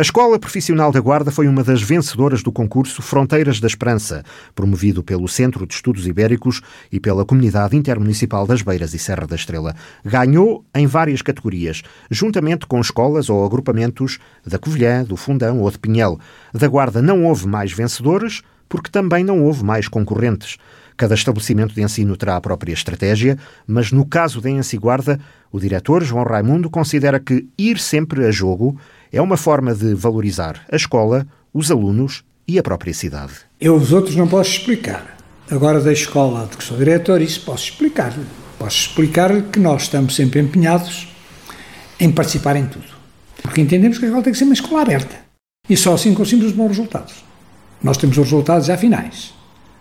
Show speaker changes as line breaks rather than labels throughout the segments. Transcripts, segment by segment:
A Escola Profissional da Guarda foi uma das vencedoras do concurso Fronteiras da Esperança, promovido pelo Centro de Estudos Ibéricos e pela Comunidade Intermunicipal das Beiras e Serra da Estrela. Ganhou em várias categorias, juntamente com escolas ou agrupamentos da Covilhã, do Fundão ou de Pinhel. Da Guarda não houve mais vencedores, porque também não houve mais concorrentes. Cada estabelecimento de ensino terá a própria estratégia, mas no caso da Ensiguarda, o diretor João Raimundo considera que ir sempre a jogo é uma forma de valorizar a escola, os alunos e a própria cidade.
Eu os outros não posso explicar. Agora da escola de que sou diretor, isso posso explicar. Posso explicar que nós estamos sempre empenhados em participar em tudo. Porque entendemos que a escola tem que ser uma escola aberta. E só assim conseguimos os bons resultados. Nós temos os resultados já finais.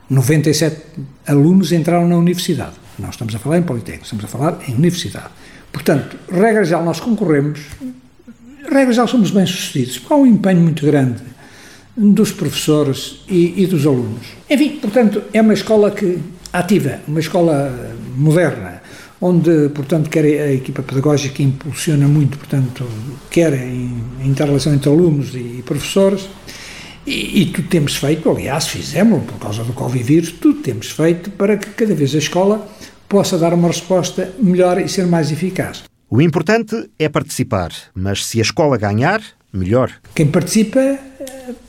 97 alunos entraram na universidade. Nós estamos a falar em Politécnico, estamos a falar em universidade. Portanto, regra geral, nós concorremos regra já somos bem-sucedidos. Há um empenho muito grande dos professores e, e, dos alunos. Enfim, portanto, é uma escola que ativa, uma escola moderna, onde, portanto, quer a equipa pedagógica impulsiona muito, portanto, quer a interrelação entre alunos e professores, e, e tudo temos feito, aliás, fizemos, por causa do Covid vírus, tudo temos feito para que cada vez a escola possa dar uma resposta melhor e ser mais eficaz.
O importante é participar, mas se a escola ganhar, melhor.
Quem participa eh,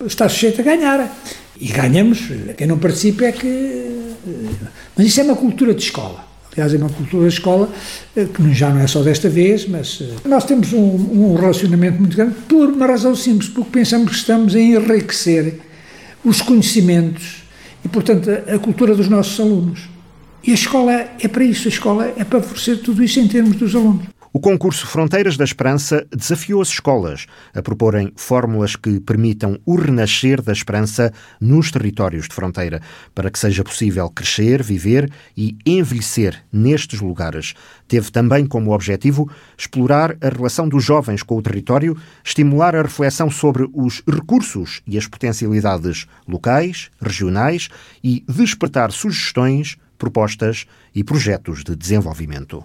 está sujeito a ganhar. E ganhamos. Quem não participa é que. Eh, mas isso é uma cultura de escola. Aliás, é uma cultura de escola eh, que já não é só desta vez, mas nós temos um, um relacionamento muito grande por uma razão simples, porque pensamos que estamos a enriquecer os conhecimentos e, portanto, a, cultura dos nossos alunos. E a escola é para isso, a escola é para favorecer tudo isso em termos dos alunos.
O concurso Fronteiras da Esperança desafiou as escolas a proporem fórmulas que permitam o renascer da esperança nos territórios de fronteira, para que seja possível crescer, viver e envelhecer nestes lugares. Teve também como objetivo explorar a relação dos jovens com o território, estimular a reflexão sobre os recursos e as potencialidades locais, regionais e despertar sugestões, propostas e projetos de desenvolvimento.